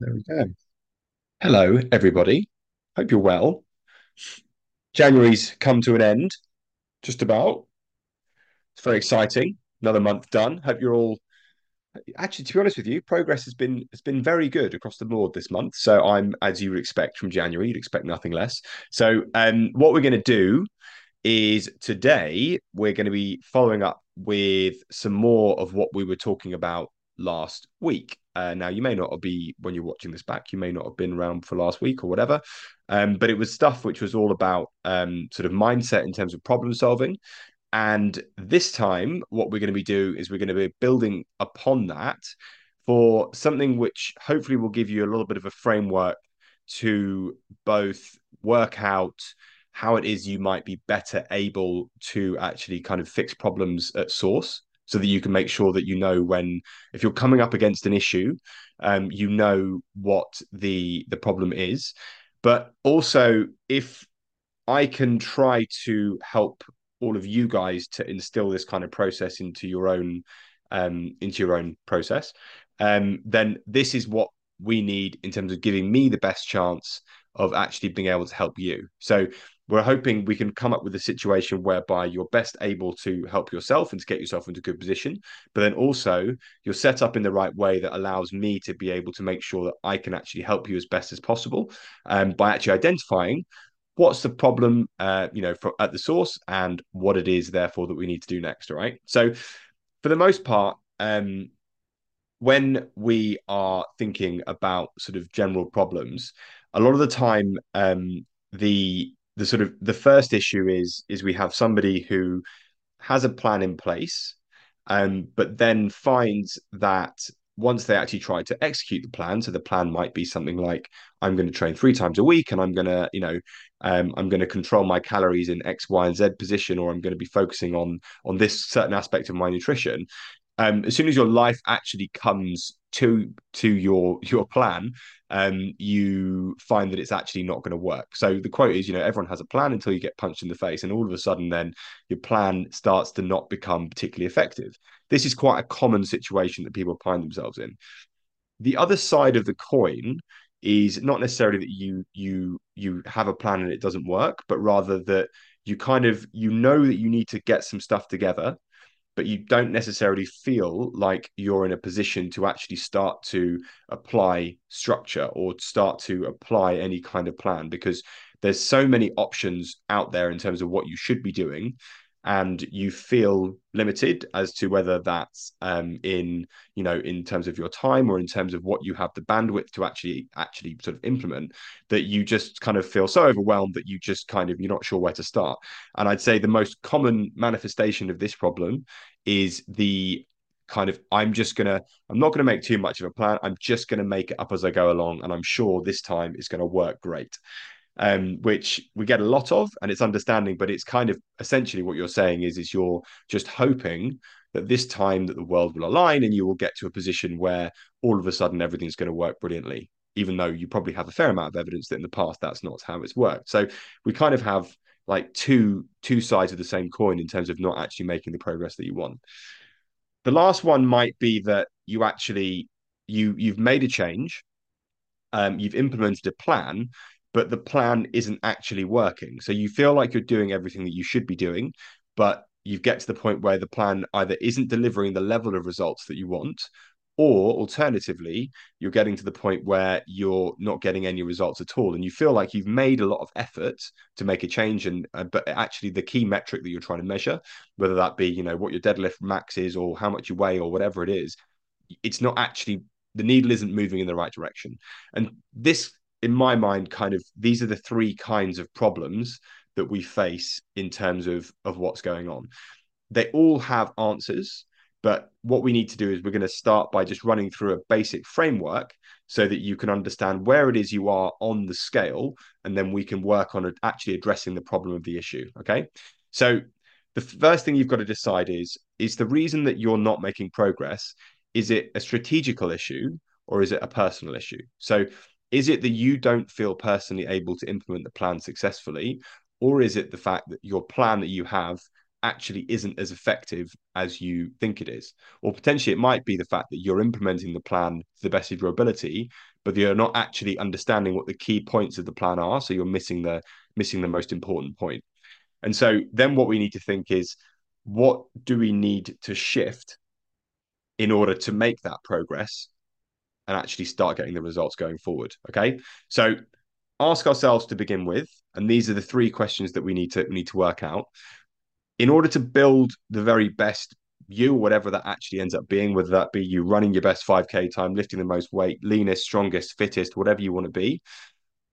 There we go. Hello, everybody. Hope you're well. January's come to an end, just about. It's very exciting. Another month done. Hope you're all actually to be honest with you, progress has been has been very good across the board this month. So I'm as you would expect from January, you'd expect nothing less. So um what we're going to do is today we're going to be following up with some more of what we were talking about last week. Uh, now, you may not be, when you're watching this back, you may not have been around for last week or whatever, um, but it was stuff which was all about um, sort of mindset in terms of problem solving. And this time, what we're going to be doing is we're going to be building upon that for something which hopefully will give you a little bit of a framework to both work out how it is you might be better able to actually kind of fix problems at source so that you can make sure that you know when if you're coming up against an issue um, you know what the the problem is. But also if i can try to help all of you guys to instill this kind of process into your own um, into your own process um, then this is what we need in terms of giving me the best chance of actually being able to help you. So we're hoping we can come up with a situation whereby you're best able to help yourself and to get yourself into a good position but then also you're set up in the right way that allows me to be able to make sure that i can actually help you as best as possible um, by actually identifying what's the problem uh, you know for, at the source and what it is therefore that we need to do next right? So for the most part um, when we are thinking about sort of general problems a lot of the time um, the the sort of the first issue is is we have somebody who has a plan in place, um, but then finds that once they actually try to execute the plan, so the plan might be something like I'm going to train three times a week, and I'm going to, you know, um, I'm going to control my calories in X, Y, and Z position, or I'm going to be focusing on on this certain aspect of my nutrition um, as soon as your life actually comes to to your your plan, um, you find that it's actually not going to work. So the quote is, you know, everyone has a plan until you get punched in the face, and all of a sudden, then your plan starts to not become particularly effective. This is quite a common situation that people find themselves in. The other side of the coin is not necessarily that you you you have a plan and it doesn't work, but rather that you kind of you know that you need to get some stuff together but you don't necessarily feel like you're in a position to actually start to apply structure or start to apply any kind of plan because there's so many options out there in terms of what you should be doing and you feel limited as to whether that's um, in you know in terms of your time or in terms of what you have the bandwidth to actually actually sort of implement that you just kind of feel so overwhelmed that you just kind of you're not sure where to start. And i'd say the most common manifestation of this problem is the kind of I'm just gonna I'm not gonna make too much of a plan. I'm just gonna make it up as I go along, and I'm sure this time it's gonna work great um, which we get a lot of, and it's understanding, but it's kind of essentially what you're saying is is you're just hoping that this time that the world will align and you will get to a position where all of a sudden everything's going to work brilliantly, even though you probably have a fair amount of evidence that in the past that's not how it's worked. So we kind of have like two two sides of the same coin in terms of not actually making the progress that you want. The last one might be that you actually you you've made a change, um, you've implemented a plan, but the plan isn't actually working. So you feel like you're doing everything that you should be doing, but you get to the point where the plan either isn't delivering the level of results that you want, or alternatively, you're getting to the point where you're not getting any results at all, and you feel like you've made a lot of effort to make a change. And uh, but actually, the key metric that you're trying to measure, whether that be you know what your deadlift max is, or how much you weigh, or whatever it is, it's not actually the needle isn't moving in the right direction. And this in my mind, kind of these are the three kinds of problems that we face in terms of of what's going on. They all have answers, but what we need to do is we're going to start by just running through a basic framework so that you can understand where it is you are on the scale, and then we can work on actually addressing the problem of the issue. Okay, so the first thing you've got to decide is is the reason that you're not making progress is it a strategical issue or is it a personal issue so is it that you don't feel personally able to implement the plan successfully or is it the fact that your plan that you have actually isn't as effective as you think it is. Or potentially it might be the fact that you're implementing the plan to the best of your ability, but you're not actually understanding what the key points of the plan are. So you're missing the missing the most important point. And so then what we need to think is what do we need to shift in order to make that progress and actually start getting the results going forward? Okay. So ask ourselves to begin with, and these are the three questions that we need to we need to work out in order to build the very best you, whatever that actually ends up being, whether that be you running your best 5K time, lifting the most weight, leanest, strongest, fittest, whatever you want to be,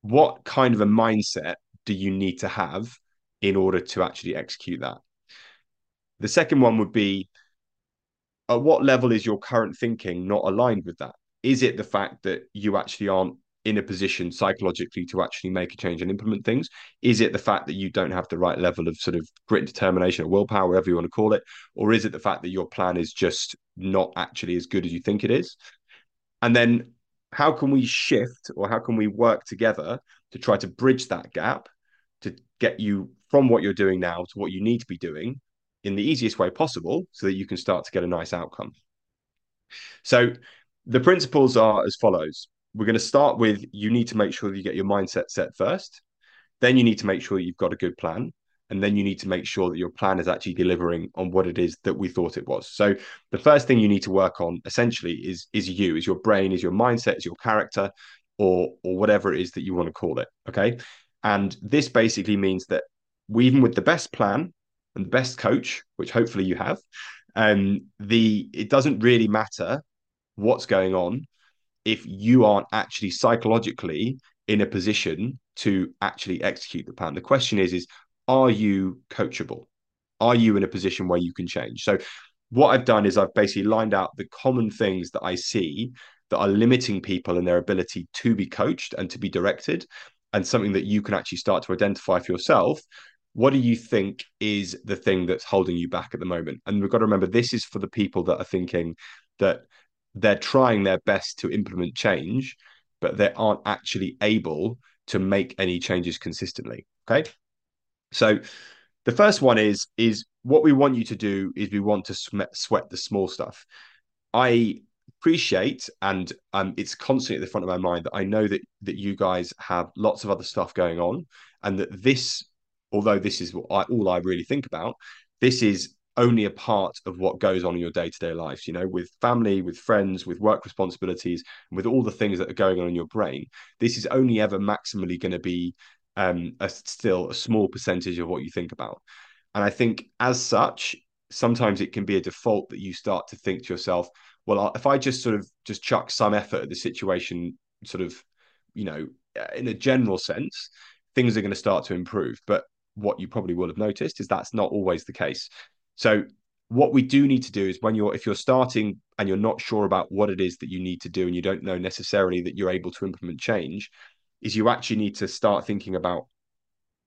what kind of a mindset do you need to have in order to actually execute that? The second one would be at what level is your current thinking not aligned with that? Is it the fact that you actually aren't in a position psychologically to actually make a change and implement things? Is it the fact that you don't have the right level of sort of grit determination or willpower, whatever you want to call it? Or is it the fact that your plan is just not actually as good as you think it is? And then how can we shift or how can we work together to try to bridge that gap to get you from what you're doing now to what you need to be doing in the easiest way possible so that you can start to get a nice outcome? So the principles are as follows we're going to start with you need to make sure that you get your mindset set first. Then you need to make sure you've got a good plan. And then you need to make sure that your plan is actually delivering on what it is that we thought it was. So the first thing you need to work on essentially is is you, is your brain, is your mindset, is your character, or or whatever it is that you want to call it. Okay. And this basically means that we, even with the best plan and the best coach, which hopefully you have, um, the it doesn't really matter what's going on if you aren't actually psychologically in a position to actually execute the plan. The question is, is are you coachable? Are you in a position where you can change? So what I've done is I've basically lined out the common things that I see that are limiting people in their ability to be coached and to be directed, and something that you can actually start to identify for yourself. What do you think is the thing that's holding you back at the moment? And we've got to remember this is for the people that are thinking that they're trying their best to implement change, but they aren't actually able to make any changes consistently. Okay. So the first one is is what we want you to do is we want to sweat the small stuff. I appreciate and um, it's constantly at the front of my mind that I know that that you guys have lots of other stuff going on and that this although this is what I, all I really think about this is only a part of what goes on in your day-to-day life you know with family with friends with work responsibilities with all the things that are going on in your brain this is only ever maximally going to be um, a, still a small percentage of what you think about. And i think as such sometimes it can be a default that you start to think to yourself well if i just sort of just chuck some effort at the situation sort of you know in a general sense things are going to start to improve. But what you probably will have noticed is that's not always the case so what we do need to do is when you're if you're starting and you're not sure about what it is that you need to do and you don't know necessarily that you're able to implement change is you actually need to start thinking about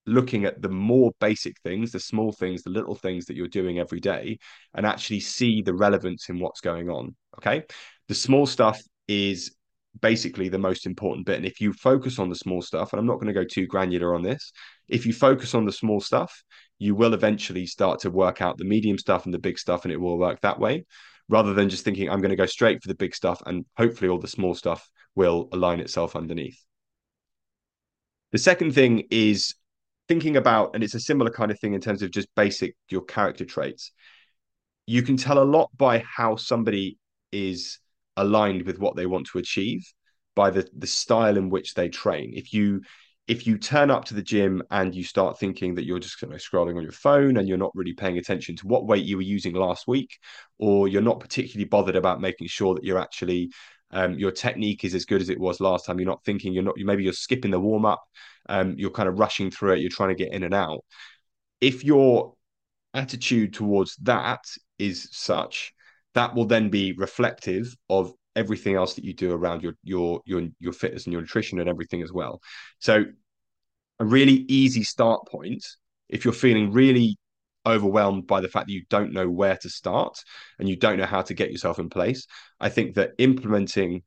looking at the more basic things the small things the little things that you're doing every day and actually see the relevance in what's going on okay? The small stuff is basically the most important bit. And if you focus on the small stuff and i'm not going to go too granular on this if you focus on the small stuff you will eventually start to work out the medium stuff and the big stuff, and it will work that way rather than just thinking, I'm going to go straight for the big stuff and hopefully all the small stuff will align itself underneath. The second thing is thinking about, and it's a similar kind of thing in terms of just basic your character traits. You can tell a lot by how somebody is aligned with what they want to achieve by the the style in which they train. If you if you turn up to the gym and you start thinking that you're just scrolling on your phone and you're not really paying attention to what weight you were using last week, or you're not particularly bothered about making sure that you're actually um, your technique is as good as it was last time. You're not thinking you're not. you, Maybe you're skipping the warm up. Um, you're kind of rushing through it. You're trying to get in and out. If your attitude towards that is such, that will then be reflective of everything else that you do around your your your your fitness and your nutrition and everything as well. So a really easy start point if you're feeling really overwhelmed by the fact that you don't know where to start and you don't know how to get yourself in place i think that implementing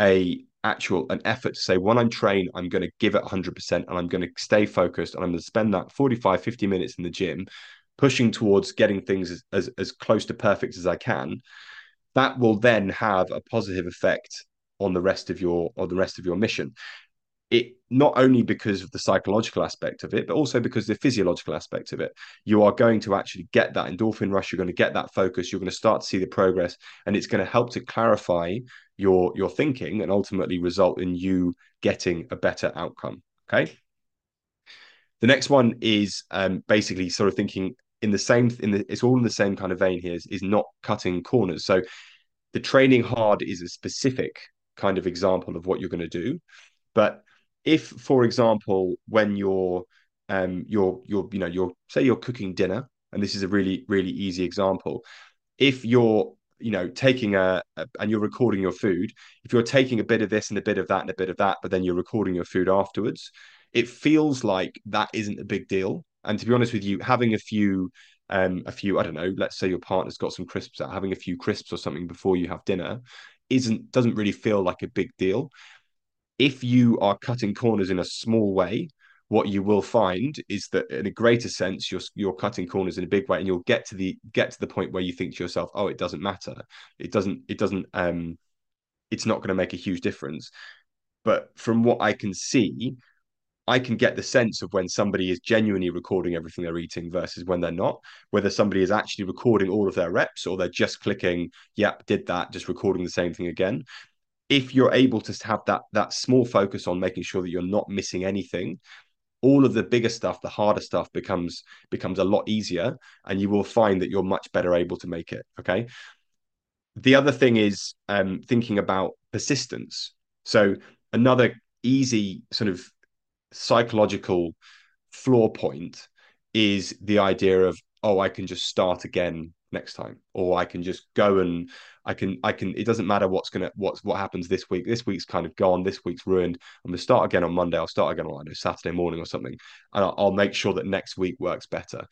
a actual an effort to say when i'm trained i'm going to give it 100% and i'm going to stay focused and i'm going to spend that 45 50 minutes in the gym pushing towards getting things as, as, as close to perfect as I can, that will then have a positive effect on the rest of your or the rest of your mission it not only because of the psychological aspect of it, but also because the physiological aspect of it. You are going to actually get that endorphin rush. You're going to get that focus. You're going to start to see the progress, and it's going to help to clarify your your thinking and ultimately result in you getting a better outcome. Okay. The next one is um, basically sort of thinking in the same in the it's all in the same kind of vein here is, is not cutting corners. So the training hard is a specific kind of example of what you're going to do, but if, for example, when you're um you're you're you know you're say you're cooking dinner, and this is a really really easy example, if you're you know taking a, a, and you're recording your food if you're taking a bit of this and a bit of that and a bit of that but then you're recording your food afterwards it feels like that isn't a big deal and to be honest with you having a few um a few i don't know let's say your partner's got some crisps out having a few crisps or something before you have dinner isn't doesn't really feel like a big deal. If you are cutting corners in a small way, what you will find is that in a greater sense you're you're cutting corners in a big way and you'll get to the get to the point where you think to yourself oh it doesn't matter. It doesn't it doesn't um it's not going to make a huge difference. But from what i can see i can get the sense of when somebody is genuinely recording everything they're eating versus when they're not. Whether somebody is actually recording all of their reps or they're just clicking yep did that just recording the same thing again. If you're able to have that that small focus on making sure that you're not missing anything all of the bigger stuff the harder stuff becomes becomes a lot easier and you will find that you're much better able to make it okay? The other thing is um, thinking about persistence. So another easy sort of psychological floor point is the idea of oh i can just start again next time or i can just go and i can i can it doesn't matter what's gonna what's what happens this week. This week's kind of gone this week's ruined. I'm gonna start again on monday i'll start again on know, saturday morning or something and I'll, I'll make sure that next week works better.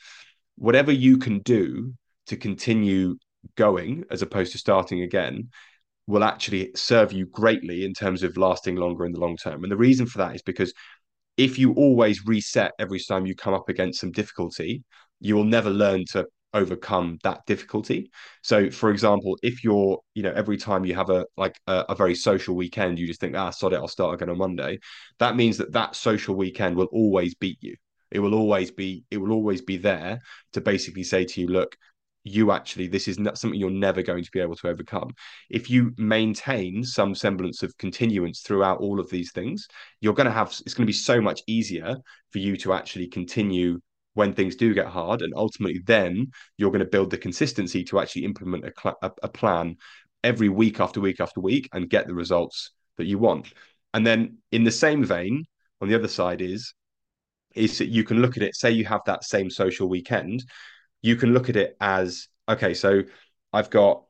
Whatever you can do to continue going as opposed to starting again will actually serve you greatly in terms of lasting longer in the long term. And the reason for that is because if you always reset every time you come up against some difficulty you will never learn to overcome that difficulty. So for example if you're you know every time you have a like a, a, very social weekend you just think ah sod it i'll start again on monday that means that that social weekend will always beat you. It will always be it will always be there to basically say to you look you actually this is not something you're never going to be able to overcome if you maintain some semblance of continuance throughout all of these things you're going to have it's going to be so much easier for you to actually continue when things do get hard. And ultimately, then you're going to build the consistency to actually implement a, a, a plan every week after week after week and get the results that you want. And then, in the same vein, on the other side is is that you can look at it. Say you have that same social weekend, you can look at it as okay. So I've got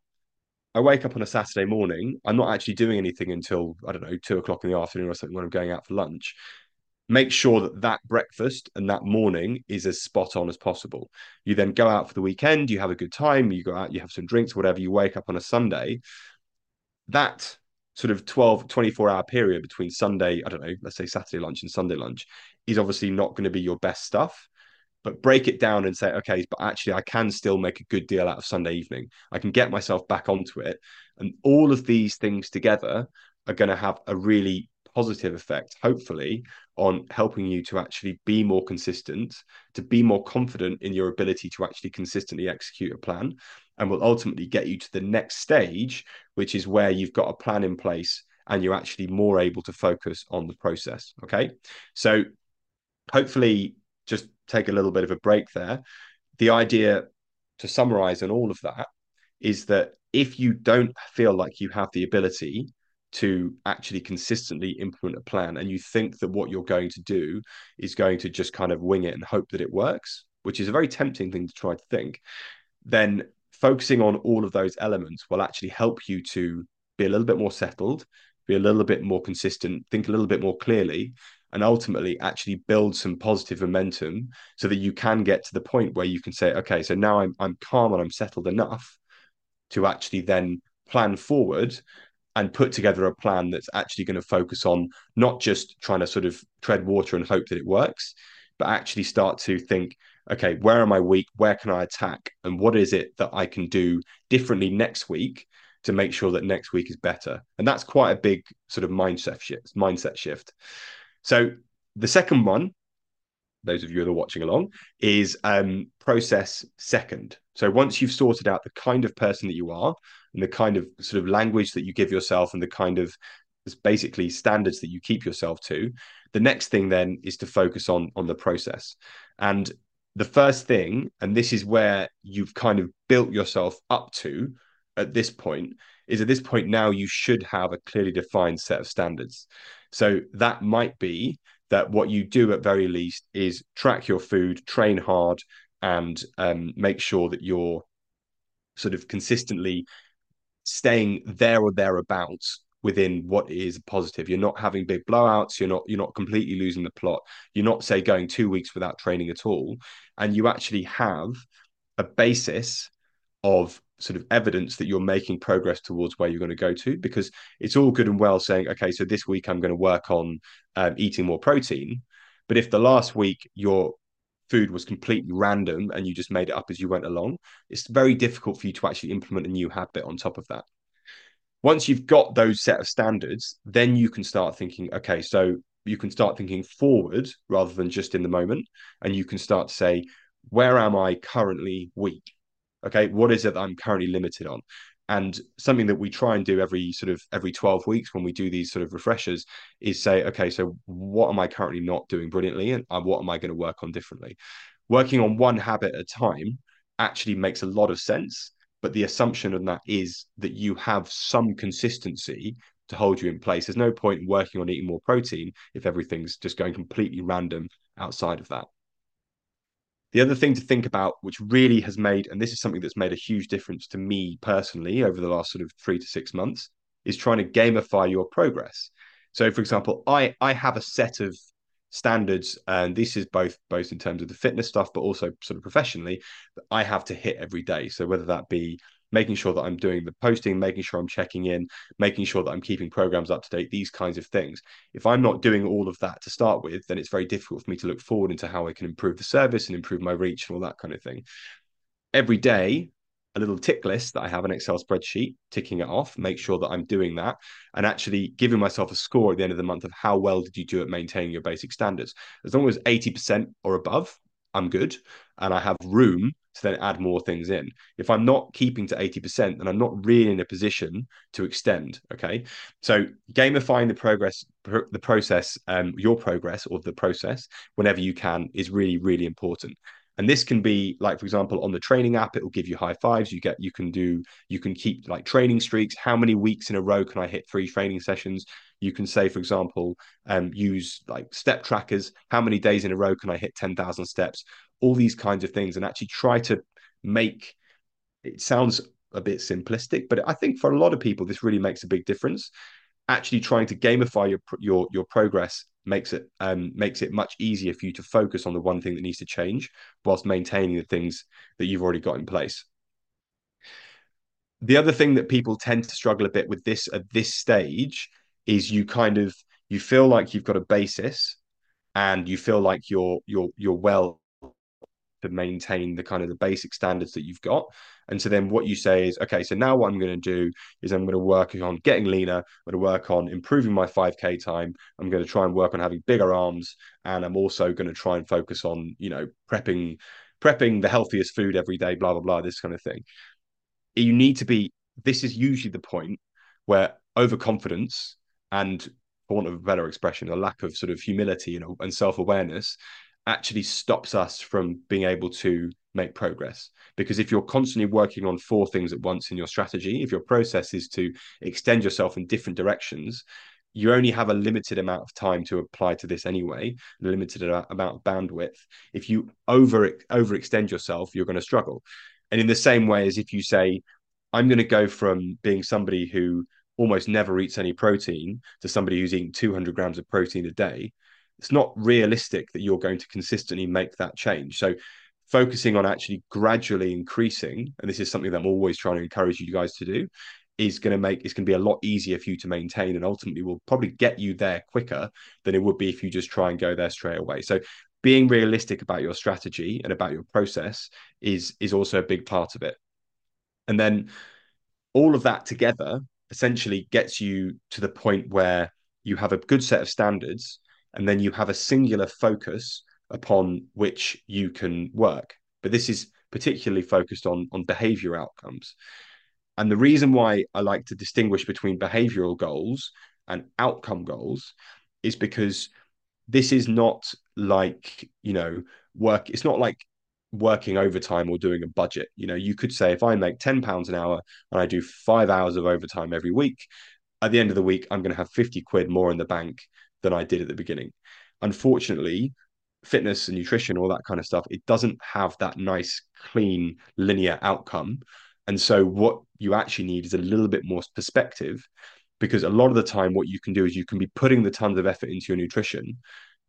I wake up on a Saturday morning. I'm not actually doing anything until I don't know two o'clock in the afternoon or something when I'm going out for lunch make sure that that breakfast and that morning is as spot on as possible. You then go out for the weekend, you have a good time, you go out, you have some drinks, whatever, you wake up on a Sunday. That sort of 12, 24 hour period between Sunday, I don't know, let's say Saturday lunch and Sunday lunch is obviously not going to be your best stuff. But break it down and say, okay, but actually, I can still make a good deal out of Sunday evening. I can get myself back onto it. And all of these things together are going to have a really positive effect, hopefully, on helping you to actually be more consistent, to be more confident in your ability to actually consistently execute a plan, and will ultimately get you to the next stage, which is where you've got a plan in place and you're actually more able to focus on the process. Okay. So hopefully, just take a little bit of a break there. The idea to summarize on all of that is that if you don't feel like you have the ability to actually consistently implement a plan and you think that what you're going to do is going to just kind of wing it and hope that it works, which is a very tempting thing to try to think, then focusing on all of those elements will actually help you to be a little bit more settled, be a little bit more consistent, think a little bit more clearly, and ultimately actually build some positive momentum so that you can get to the point where you can say, okay, so now I'm I'm calm and I'm settled enough to actually then plan forward and put together a plan that's actually going to focus on not just trying to sort of tread water and hope that it works, but actually start to think, okay, where am I weak? Where can I attack? And what is it that I can do differently next week to make sure that next week is better? And that's quite a big sort of mindset shift. Mindset shift. So the second one, those of you that are watching along, is um, process second. So once you've sorted out the kind of person that you are and the kind of sort of language that you give yourself and the kind of basically standards that you keep yourself to, the next thing then is to focus on on the process. And the first thing, and this is where you've kind of built yourself up to at this point, is at this point now you should have a clearly defined set of standards. So that might be that what you do at very least is track your food, train hard, and um, make sure that you're sort of consistently staying there or thereabouts within what is positive. You're not having big blowouts. You're not you're not completely losing the plot. You're not say going two weeks without training at all, and you actually have a basis of sort of evidence that you're making progress towards where you're going to go to because it's all good and well saying okay so this week i'm going to work on um, eating more protein but if the last week your food was completely random and you just made it up as you went along it's very difficult for you to actually implement a new habit on top of that once you've got those set of standards, then you can start thinking, okay, so you can start thinking forward rather than just in the moment. And you can start to say, where am I currently weak? Okay, what is it that I'm currently limited on? And something that we try and do every sort of every 12 weeks when we do these sort of refreshers is say, okay, so what am I currently not doing brilliantly and what am I going to work on differently? Working on one habit at a time actually makes a lot of sense but the assumption on that is that you have some consistency to hold you in place. There's no point in working on eating more protein if everything's just going completely random outside of that. The other thing to think about, which really has made, and this is something that's made a huge difference to me personally over the last sort of three to six months, is trying to gamify your progress. So, for example, I I have a set of standards and this is both both in terms of the fitness stuff but also sort of professionally that i have to hit every day so whether that be making sure that i'm doing the posting making sure i'm checking in making sure that i'm keeping programs up to date these kinds of things if i'm not doing all of that to start with then it's very difficult for me to look forward into how i can improve the service and improve my reach and all that kind of thing every day a little tick list that I have an Excel spreadsheet, ticking it off, make sure that I'm doing that, and actually giving myself a score at the end of the month of how well did you do at maintaining your basic standards. As long as 80% or above, I'm good. And I have room to then add more things in. If I'm not keeping to 80%, then I'm not really in a position to extend. Okay. So gamifying the progress, the process, um, your progress or the process whenever you can is really, really important and this can be like for example on the training app it will give you high fives you get you can do you can keep like training streaks how many weeks in a row can i hit three training sessions you can say for example um, use like step trackers how many days in a row can i hit 10,000 steps all these kinds of things and actually try to make it sounds a bit simplistic but i think for a lot of people this really makes a big difference actually trying to gamify your your your progress makes it um, makes it much easier for you to focus on the one thing that needs to change whilst maintaining the things that you've already got in place. The other thing that people tend to struggle a bit with this at this stage is you kind of you feel like you've got a basis and you feel like you're you're you're well to maintain the kind of the basic standards that you've got. And so then what you say is, okay, so now what I'm going to do is I'm going to work on getting leaner. I'm going to work on improving my 5K time. I'm going to try and work on having bigger arms. And I'm also going to try and focus on, you know, prepping, prepping the healthiest food every day, blah, blah, blah, this kind of thing. You need to be, this is usually the point where overconfidence and for want of a better expression, a lack of sort of humility and, and self awareness actually stops us from being able to make progress. Because if you're constantly working on four things at once in your strategy, if your process is to extend yourself in different directions, you only have a limited amount of time to apply to this anyway, a limited amount of bandwidth. If you over overextend yourself, you're going to struggle. And in the same way as if you say, I'm going to go from being somebody who almost never eats any protein to somebody who's eating 200 grams of protein a day, it's not realistic that you're going to consistently make that change. So focusing on actually gradually increasing, and this is something that I'm always trying to encourage you guys to do, is going to make it's going to be a lot easier for you to maintain and ultimately will probably get you there quicker than it would be if you just try and go there straight away. So being realistic about your strategy and about your process is is also a big part of it. And then all of that together essentially gets you to the point where you have a good set of standards and then you have a singular focus upon which you can work. But this is particularly focused on on behavior outcomes. And the reason why I like to distinguish between behavioral goals and outcome goals is because this is not like, you know, work, it's not like working overtime or doing a budget. You know, you could say if I make 10 pounds an hour and I do five hours of overtime every week, at the end of the week, I'm going to have 50 quid more in the bank than I did at the beginning. Unfortunately, fitness and nutrition, all that kind of stuff, it doesn't have that nice, clean, linear outcome. And so, what you actually need is a little bit more perspective because a lot of the time, what you can do is you can be putting the tons of effort into your nutrition,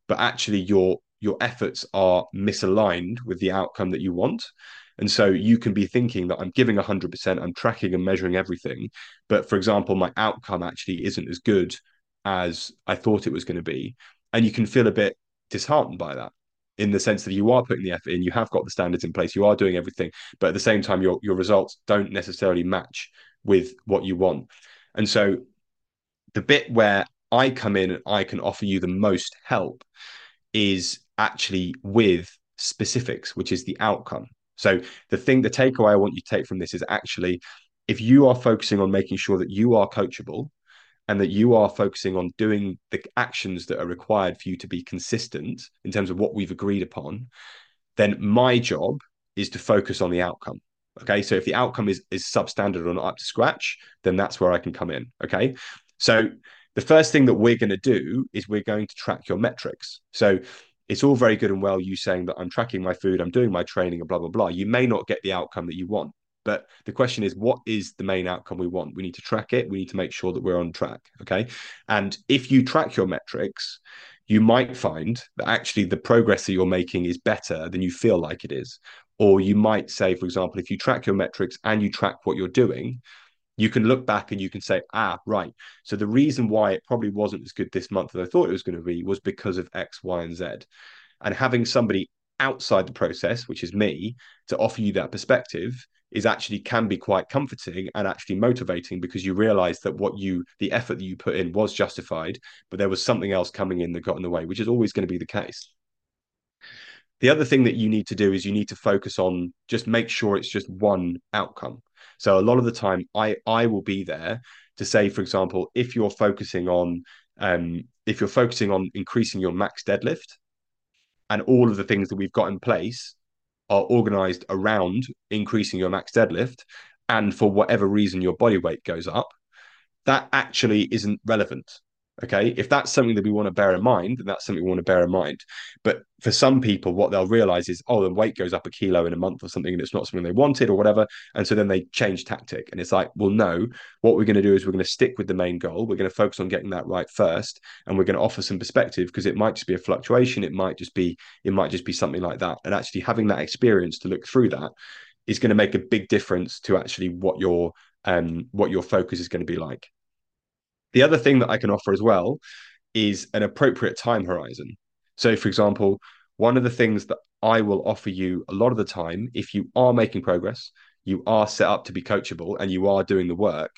but actually, your your efforts are misaligned with the outcome that you want. And so you can be thinking that I'm giving 100%, I'm tracking and measuring everything. But for example, my outcome actually isn't as good as I thought it was going to be. And you can feel a bit disheartened by that in the sense that you are putting the effort in, you have got the standards in place, you are doing everything, but at the same time, your your results don't necessarily match with what you want. And so the bit where I come in and I can offer you the most help is actually with specifics, which is the outcome. So the thing, the takeaway I want you to take from this is actually if you are focusing on making sure that you are coachable and that you are focusing on doing the actions that are required for you to be consistent in terms of what we've agreed upon, then my job is to focus on the outcome. Okay. So if the outcome is is substandard or not up to scratch, then that's where I can come in. Okay. So the first thing that we're going to do is we're going to track your metrics. So it's all very good and well you saying that I'm tracking my food, I'm doing my training, and blah blah blah. You may not get the outcome that you want. But the question is, what is the main outcome we want? We need to track it. We need to make sure that we're on track. Okay. And if you track your metrics, you might find that actually the progress that you're making is better than you feel like it is. Or you might say, for example, if you track your metrics and you track what you're doing, you can look back and you can say, ah, right. So the reason why it probably wasn't as good this month as I thought it was going to be was because of X, Y, and Z. And having somebody outside the process, which is me, to offer you that perspective is actually can be quite comforting and actually motivating because you realize that what you the effort that you put in was justified but there was something else coming in that got in the way which is always going to be the case. The other thing that you need to do is you need to focus on just make sure it's just one outcome. So a lot of the time i i will be there to say for example if you're focusing on um if you're focusing on increasing your max deadlift and all of the things that we've got in place are organized around increasing your max deadlift and for whatever reason your body weight goes up that actually isn't relevant Okay. If that's something that we want to bear in mind, then that's something we want to bear in mind. But for some people, what they'll realize is, oh, the weight goes up a kilo in a month or something, and it's not something they wanted or whatever. And so then they change tactic. And it's like, well, no, what we're going to do is we're going to stick with the main goal. We're going to focus on getting that right first. And we're going to offer some perspective because it might just be a fluctuation. It might just be, it might just be something like that. And actually having that experience to look through that is going to make a big difference to actually what your um what your focus is going to be like. The other thing that I can offer as well is an appropriate time horizon. So, for example, one of the things that I will offer you a lot of the time, if you are making progress, you are set up to be coachable, and you are doing the work,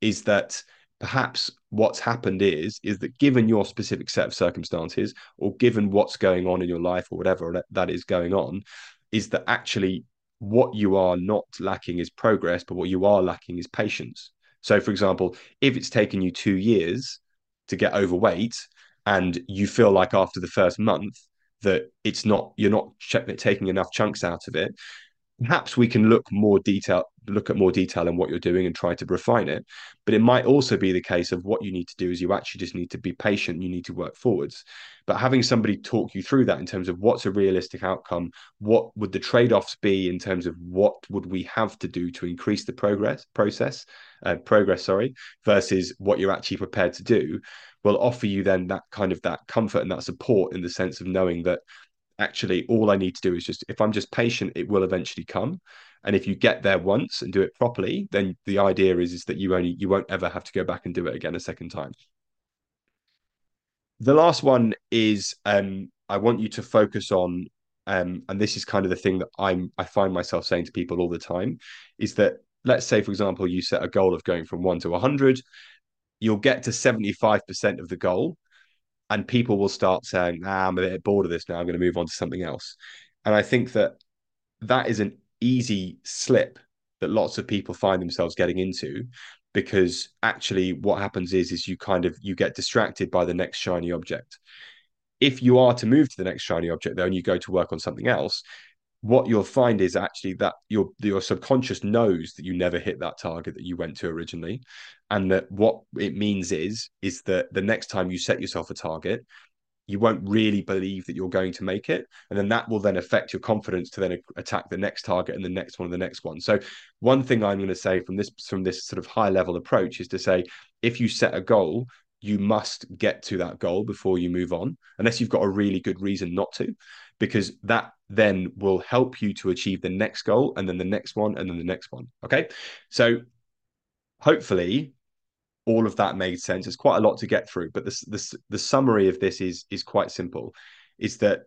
is that perhaps what's happened is is that given your specific set of circumstances or given what's going on in your life or whatever that is going on is that actually what you are not lacking is progress but what you are lacking is patience so, for example, if it's taken you two years to get overweight and you feel like after the first month that it's not, you're not taking enough chunks out of it, perhaps we can look more detail look at more detail in what you're doing and try to refine it. But it might also be the case of what you need to do is you actually just need to be patient. You need to work forwards. But having somebody talk you through that in terms of what's a realistic outcome what would the trade-offs be in terms of what would we have to do to increase the progress process uh, progress sorry versus what you're actually prepared to do will offer you then that kind of that comfort and that support in the sense of knowing that actually all I need to do is just if I'm just patient, it will eventually come. And if you get there once and do it properly, then the idea is, is that you only you won't ever have to go back and do it again a second time. The last one is um, I want you to focus on um, and this is kind of the thing that I'm I find myself saying to people all the time is that let's say for example you set a goal of going from 1 to 100 you'll get to 75% of the goal and people will start saying ah, I'm a bit bored of this now I'm going to move on to something else and I think that that is an easy slip that lots of people find themselves getting into because actually what happens is is you kind of you get distracted by the next shiny object. If you are to move to the next shiny object though and you go to work on something else what you'll find is actually that your your subconscious knows that you never hit that target that you went to originally and that what it means is is that the next time you set yourself a target you won't really believe that you're going to make it and then that will then affect your confidence to then attack the next target and the next one and the next one. So one thing i'm going to say from this from this sort of high level approach is to say if you set a goal you must get to that goal before you move on unless you've got a really good reason not to because that then will help you to achieve the next goal and then the next one and then the next one okay? So hopefully all of that made sense. It's quite a lot to get through, but the, the, the summary of this is is quite simple. Is that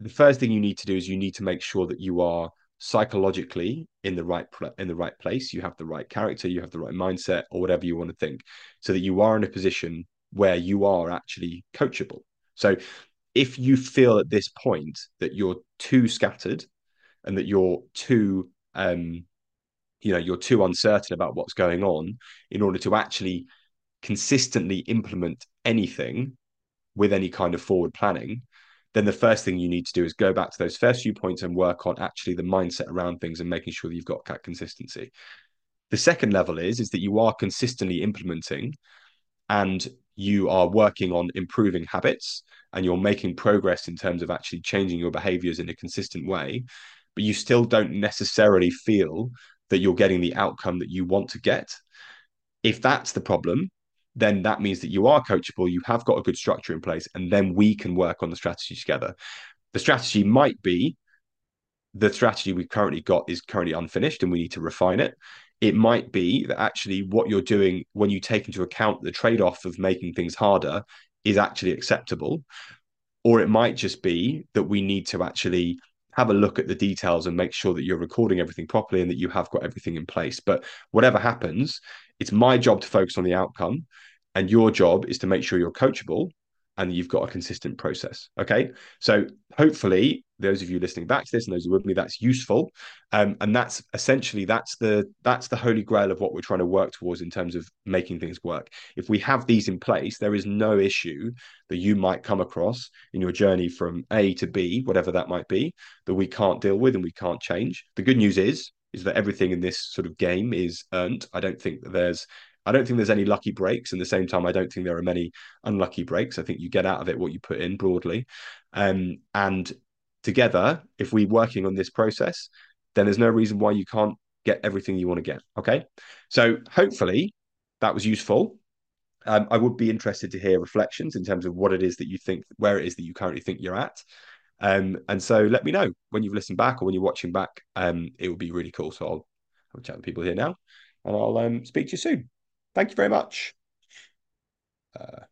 the first thing you need to do is you need to make sure that you are psychologically in the right in the right place. You have the right character, you have the right mindset, or whatever you want to think, so that you are in a position where you are actually coachable. So if you feel at this point that you're too scattered and that you're too um, you know you're too uncertain about what's going on in order to actually consistently implement anything with any kind of forward planning then the first thing you need to do is go back to those first few points and work on actually the mindset around things and making sure that you've got that consistency. The second level is is that you are consistently implementing and you are working on improving habits and you're making progress in terms of actually changing your behaviors in a consistent way but you still don't necessarily feel that you're getting the outcome that you want to get. If that's the problem, then that means that you are coachable, you have got a good structure in place, and then we can work on the strategy together. The strategy might be the strategy we've currently got is currently unfinished and we need to refine it. It might be that actually what you're doing when you take into account the trade off of making things harder is actually acceptable. Or it might just be that we need to actually have a look at the details and make sure that you're recording everything properly and that you have got everything in place. But whatever happens, it's my job to focus on the outcome, and your job is to make sure you're coachable and you've got a consistent process. Okay. So hopefully those of you listening back to this and those who with me, that's useful. Um, and that's essentially that's the that's the holy grail of what we're trying to work towards in terms of making things work. If we have these in place, there is no issue that you might come across in your journey from A to B, whatever that might be, that we can't deal with and we can't change. The good news is is that everything in this sort of game is earned. I don't think that there's I don't think there's any lucky breaks. In the same time, I don't think there are many unlucky breaks. I think you get out of it what you put in broadly. Um, and together, if we're working on this process, then there's no reason why you can't get everything you want to get. Okay. So hopefully that was useful. Um, I would be interested to hear reflections in terms of what it is that you think, where it is that you currently think you're at. Um, and so let me know when you've listened back or when you're watching back. Um, it would be really cool. So I'll a chat with people here now and I'll um, speak to you soon. Thank you very much. Uh,